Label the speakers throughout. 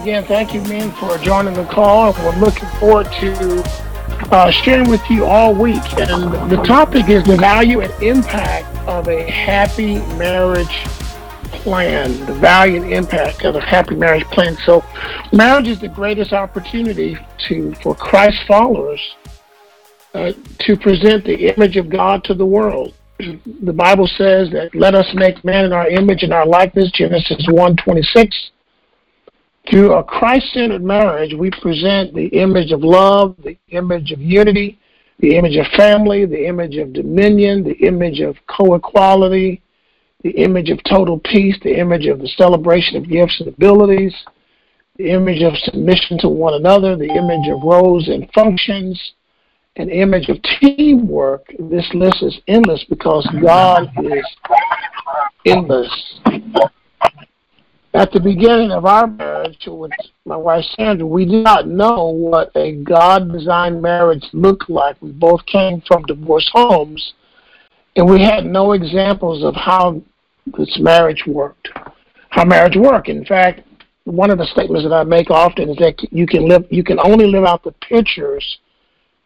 Speaker 1: Again, thank you, men, for joining the call. We're looking forward to uh, sharing with you all week. And the topic is the value and impact of a happy marriage plan. The value and impact of a happy marriage plan. So, marriage is the greatest opportunity to for Christ followers uh, to present the image of God to the world. The Bible says that let us make man in our image and our likeness, Genesis 1 26. Through a Christ centered marriage, we present the image of love, the image of unity, the image of family, the image of dominion, the image of co equality, the image of total peace, the image of the celebration of gifts and abilities, the image of submission to one another, the image of roles and functions, an image of teamwork. This list is endless because God is endless. At the beginning of our marriage with my wife Sandra, we did not know what a God designed marriage looked like. We both came from divorced homes, and we had no examples of how this marriage worked, how marriage worked. In fact, one of the statements that I make often is that you can live, you can only live out the pictures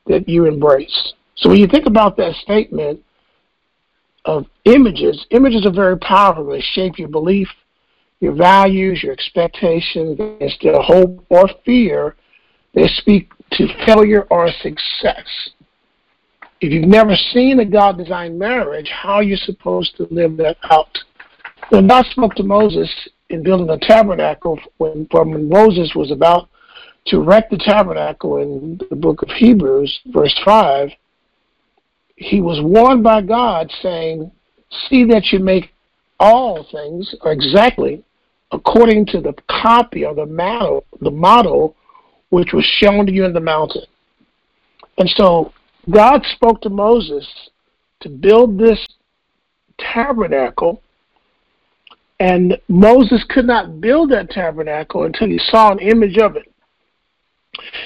Speaker 1: that you embrace. So when you think about that statement of images, images are very powerful. They shape your belief, your values, your expectations, instead of hope or fear, they speak to failure or success. If you've never seen a God designed marriage, how are you supposed to live that out? When God spoke to Moses in building the tabernacle, when, when Moses was about to erect the tabernacle in the book of Hebrews, verse 5, he was warned by God saying, See that you make all things, or exactly according to the copy or the model, the model which was shown to you in the mountain. And so God spoke to Moses to build this tabernacle, and Moses could not build that tabernacle until he saw an image of it.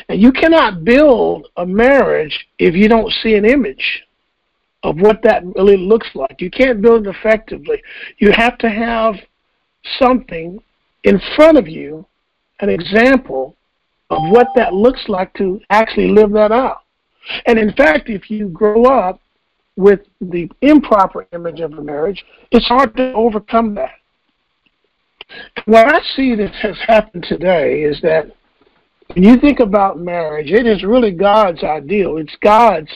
Speaker 1: And you cannot build a marriage if you don't see an image of what that really looks like. You can't build it effectively. You have to have something in front of you, an example of what that looks like to actually live that out. And in fact, if you grow up with the improper image of a marriage, it's hard to overcome that. What I see that has happened today is that when you think about marriage, it is really God's ideal. It's God's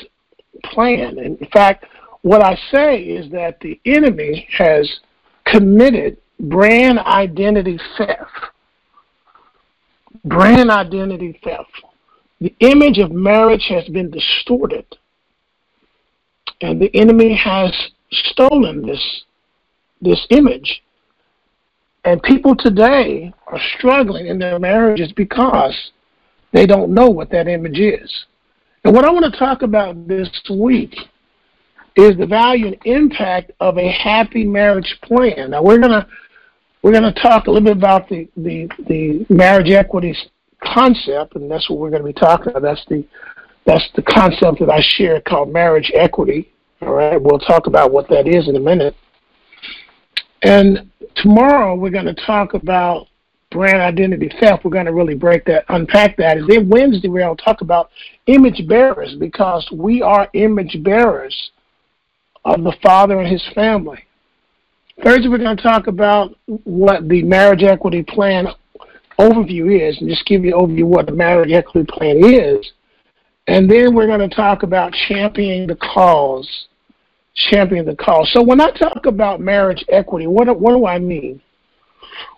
Speaker 1: plan. And in fact, what I say is that the enemy has committed brand identity theft. Brand identity theft. The image of marriage has been distorted. And the enemy has stolen this, this image. And people today are struggling in their marriages because they don't know what that image is. And what I want to talk about this week is the value and impact of a happy marriage plan. Now we're gonna we're gonna talk a little bit about the the, the marriage equity concept, and that's what we're going to be talking about. That's the that's the concept that I share called marriage equity. All right, we'll talk about what that is in a minute. And tomorrow we're going to talk about brand identity theft. We're going to really break that, unpack that. And then Wednesday, we're going to talk about image bearers because we are image bearers of the Father and His family. Thursday, we're going to talk about what the marriage equity plan overview is and just give you an overview what the marriage equity plan is. And then we're going to talk about championing the cause. Championing the cause. So when I talk about marriage equity, what, what do I mean?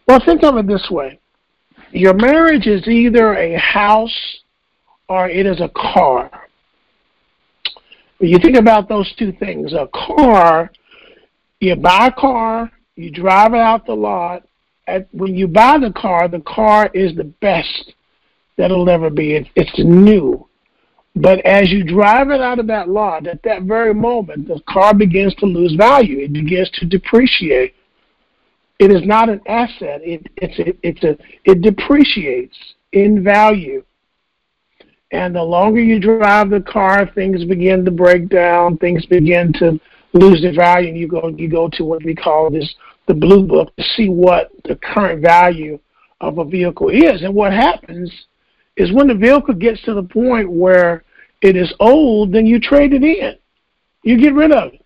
Speaker 1: Well, think of it this way your marriage is either a house or it is a car. You think about those two things, a car, you buy a car, you drive it out the lot. At, when you buy the car, the car is the best that it'll ever be. It, it's new. But as you drive it out of that lot, at that very moment, the car begins to lose value. It begins to depreciate. It is not an asset. It, it's a, it's a, it depreciates in value. And the longer you drive the car, things begin to break down. Things begin to lose their value, and you go you go to what we call this the blue book to see what the current value of a vehicle is. And what happens is when the vehicle gets to the point where it is old, then you trade it in. You get rid of it.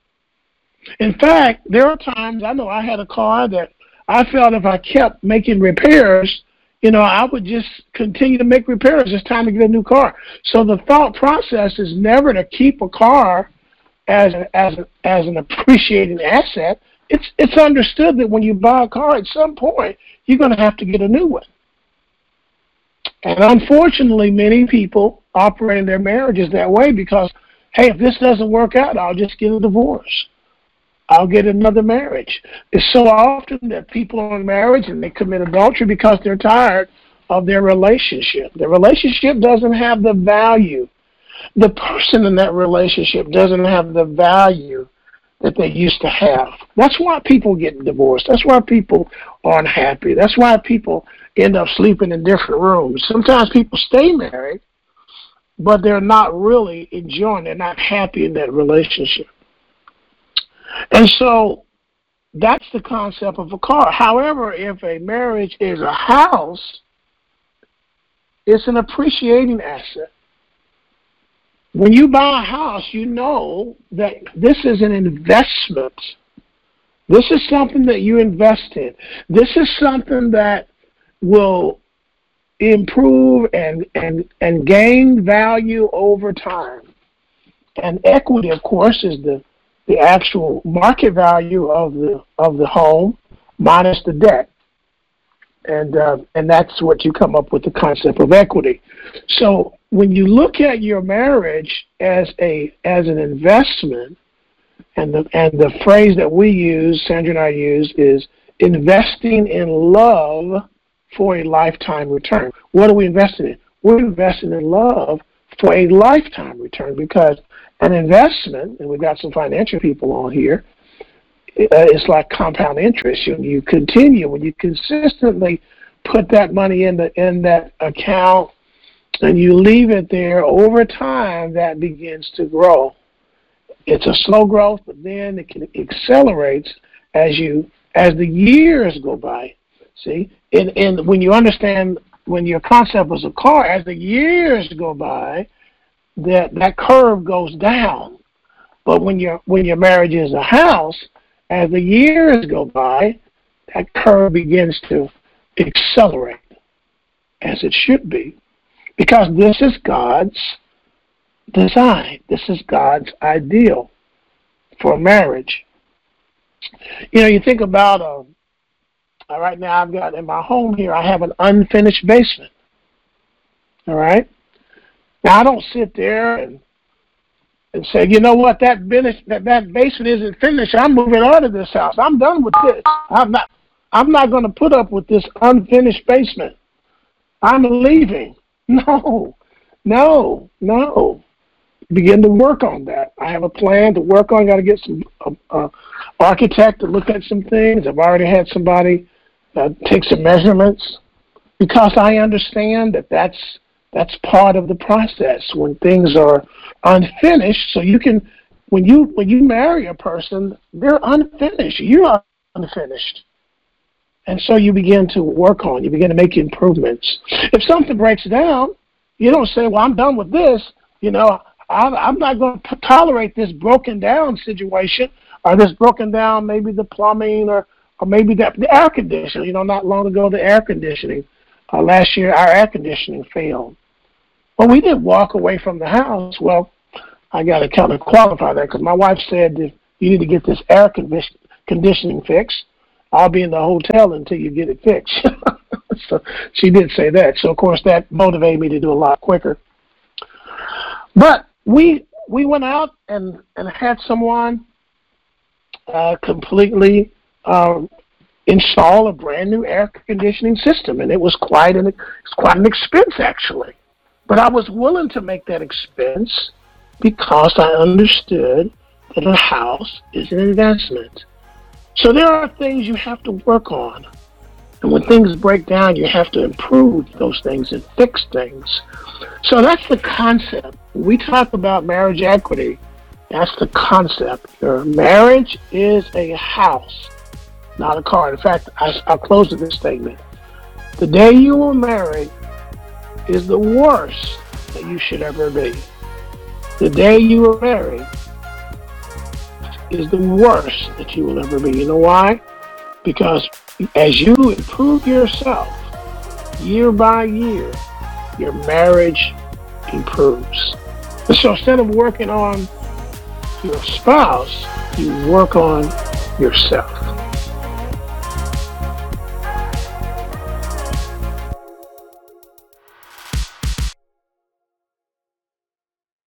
Speaker 1: In fact, there are times I know I had a car that I felt if I kept making repairs, you know, I would just continue to make repairs. It's time to get a new car. So the thought process is never to keep a car as as as an appreciating asset. It's it's understood that when you buy a car, at some point you're going to have to get a new one. And unfortunately, many people operate in their marriages that way because, hey, if this doesn't work out, I'll just get a divorce. I'll get another marriage. It's so often that people are in marriage and they commit adultery because they're tired of their relationship. The relationship doesn't have the value. The person in that relationship doesn't have the value that they used to have. That's why people get divorced. That's why people are unhappy. That's why people end up sleeping in different rooms. Sometimes people stay married, but they're not really enjoying, they're not happy in that relationship. And so that's the concept of a car. However, if a marriage is a house, it's an appreciating asset. When you buy a house, you know that this is an investment. This is something that you invest in. This is something that will improve and, and, and gain value over time. And equity, of course, is the the actual market value of the of the home minus the debt, and uh, and that's what you come up with the concept of equity. So when you look at your marriage as a as an investment, and the and the phrase that we use, Sandra and I use, is investing in love for a lifetime return. What are we investing in? We're investing in love for a lifetime return because an investment, and we've got some financial people on here, uh, it's like compound interest. You, you continue when you consistently put that money in the in that account and you leave it there over time that begins to grow. It's a slow growth but then it can accelerates as you as the years go by see? And and when you understand when your concept was a car as the years go by that that curve goes down. But when your when your marriage is a house, as the years go by, that curve begins to accelerate, as it should be, because this is God's design. This is God's ideal for marriage. You know, you think about uh, right now. I've got in my home here. I have an unfinished basement. All right, now I don't sit there and and say, you know what, that finish, that that basement isn't finished. I'm moving out of this house. I'm done with this. I'm not. I'm not going to put up with this unfinished basement. I'm leaving. No, no, no. Begin to work on that. I have a plan to work on. Got to get some uh, uh, architect to look at some things. I've already had somebody uh, take some measurements because I understand that that's that's part of the process when things are unfinished. So you can, when you when you marry a person, they're unfinished. You are unfinished, and so you begin to work on. You begin to make improvements. If something breaks down, you don't say, "Well, I'm done with this." You know, I'm, not going to tolerate this broken down situation or this broken down maybe the plumbing or or maybe that the air conditioning. You know, not long ago the air conditioning uh, last year, our air conditioning failed. Well, we didn't walk away from the house. Well, I got to kind of qualify that because my wife said you need to get this air conditioning fixed. I'll be in the hotel until you get it fixed. so she did say that. So of course that motivated me to do a lot quicker. But we we went out and and had someone uh, completely uh, install a brand new air conditioning system, and it was quite an it's quite an expense actually. But I was willing to make that expense because I understood that a house is an investment. So there are things you have to work on. And when things break down, you have to improve those things and fix things. So that's the concept. We talk about marriage equity, that's the concept. Your marriage is a house not a car. In fact, I, I'll close with this statement. The day you were married is the worst that you should ever be. The day you were married is the worst that you will ever be. You know why? Because as you improve yourself year by year, your marriage improves. So instead of working on your spouse, you work on yourself.